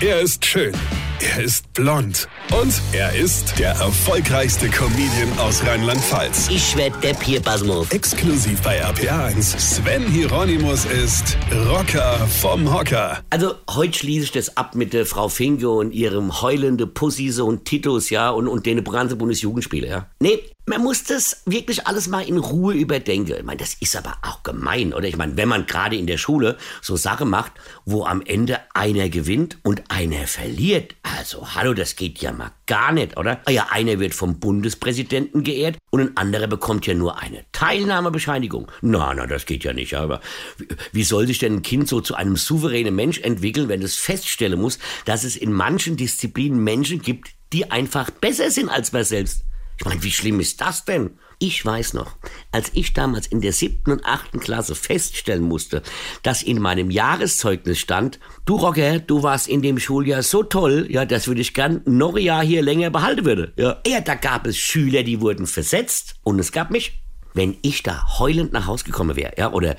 Er ist schön. Er ist blond. Und er ist der erfolgreichste Comedian aus Rheinland-Pfalz. Ich werd der Pierpasmus. Exklusiv bei RPA1. Sven Hieronymus ist Rocker vom Hocker. Also, heute schließe ich das ab mit der Frau Finke und ihrem heulende Pussy-Sohn Titus, ja, und, und den ganzen Bundesjugendspiele, ja. Nee, man muss das wirklich alles mal in Ruhe überdenken. Ich meine, das ist aber auch gemein, oder? Ich meine, wenn man gerade in der Schule so Sachen macht, wo am Ende einer gewinnt und einer verliert. Also, hallo, das geht ja mal gar nicht, oder? Ah ja, einer wird vom Bundespräsidenten geehrt und ein anderer bekommt ja nur eine Teilnahmebescheinigung. Na, na, das geht ja nicht. Aber wie, wie soll sich denn ein Kind so zu einem souveränen Mensch entwickeln, wenn es feststellen muss, dass es in manchen Disziplinen Menschen gibt, die einfach besser sind als man selbst? Ich meine, wie schlimm ist das denn? Ich weiß noch, als ich damals in der siebten und achten Klasse feststellen musste, dass in meinem Jahreszeugnis stand, du Rocker, du warst in dem Schuljahr so toll, ja, das würde ich gern noch ein Jahr hier länger behalten würde. Ja, ja, da gab es Schüler, die wurden versetzt und es gab mich. Wenn ich da heulend nach Hause gekommen wäre, ja, oder,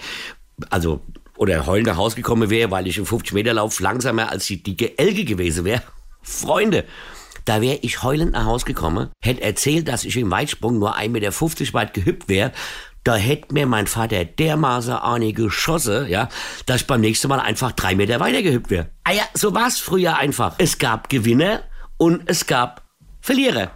also, oder heulend nach Hause gekommen wäre, weil ich im 50-Meter-Lauf langsamer als die dicke Elge gewesen wäre, Freunde, da wäre ich heulend nach Hause gekommen, hätte erzählt, dass ich im Weitsprung nur 1,50 Meter weit gehüpft wäre. Da hätte mir mein Vater dermaßen einige geschossen, ja, dass ich beim nächsten Mal einfach drei Meter weiter gehüpft wäre. Ah ja, so war's früher einfach. Es gab Gewinner und es gab Verlierer.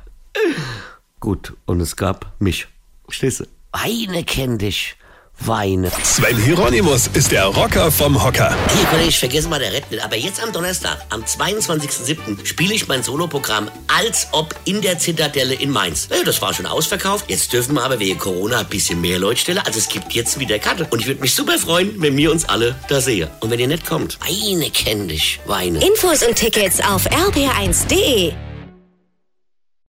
Gut, und es gab mich. Stehst du? Weine kenn dich. Weine. Sven Hieronymus ist der Rocker vom Hocker. Hier, Kollege, ich vergesse mal der Rett nicht. Aber jetzt am Donnerstag, am 22.07., spiele ich mein Soloprogramm als ob in der Zitadelle in Mainz. Ja, das war schon ausverkauft. Jetzt dürfen wir aber wegen Corona ein bisschen mehr Leute stellen. Also es gibt jetzt wieder Karte. Und ich würde mich super freuen, wenn wir uns alle da sehen. Und wenn ihr nicht kommt, Weine kenn dich. Weine. Infos und Tickets auf rb1.de.